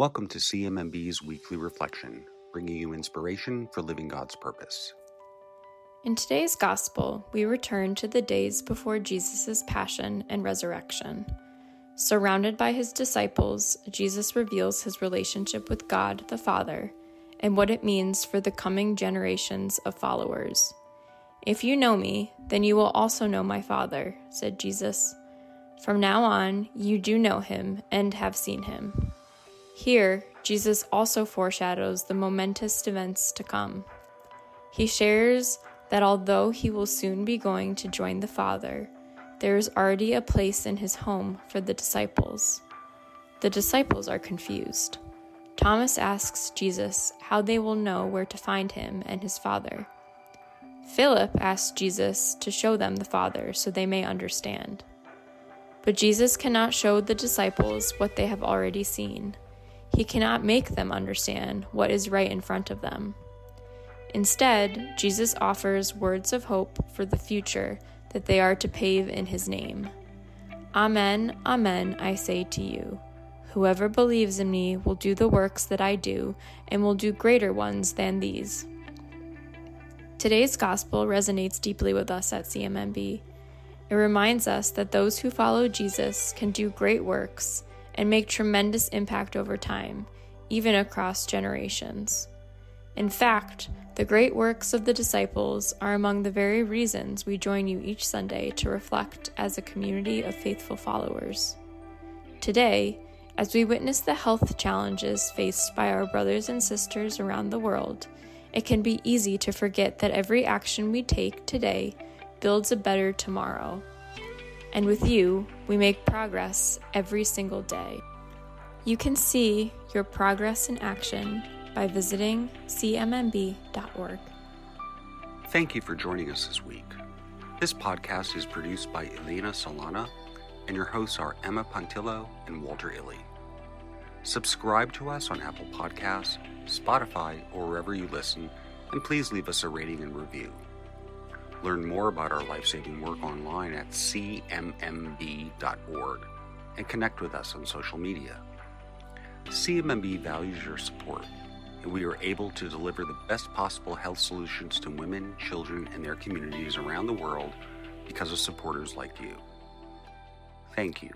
Welcome to CMMB's weekly reflection, bringing you inspiration for living God's purpose. In today's gospel, we return to the days before Jesus' passion and resurrection. Surrounded by his disciples, Jesus reveals his relationship with God the Father and what it means for the coming generations of followers. If you know me, then you will also know my Father, said Jesus. From now on, you do know him and have seen him. Here, Jesus also foreshadows the momentous events to come. He shares that although he will soon be going to join the Father, there is already a place in his home for the disciples. The disciples are confused. Thomas asks Jesus how they will know where to find him and his Father. Philip asks Jesus to show them the Father so they may understand. But Jesus cannot show the disciples what they have already seen. He cannot make them understand what is right in front of them. Instead, Jesus offers words of hope for the future that they are to pave in his name. Amen, amen, I say to you. Whoever believes in me will do the works that I do, and will do greater ones than these. Today's gospel resonates deeply with us at CMMB. It reminds us that those who follow Jesus can do great works and make tremendous impact over time, even across generations. In fact, the great works of the disciples are among the very reasons we join you each Sunday to reflect as a community of faithful followers. Today, as we witness the health challenges faced by our brothers and sisters around the world, it can be easy to forget that every action we take today builds a better tomorrow and with you, we make progress every single day. You can see your progress in action by visiting cmmb.org. Thank you for joining us this week. This podcast is produced by Elena Solana, and your hosts are Emma Pontillo and Walter Illy. Subscribe to us on Apple Podcasts, Spotify, or wherever you listen, and please leave us a rating and review. Learn more about our life saving work online at cmmb.org and connect with us on social media. CMMB values your support, and we are able to deliver the best possible health solutions to women, children, and their communities around the world because of supporters like you. Thank you.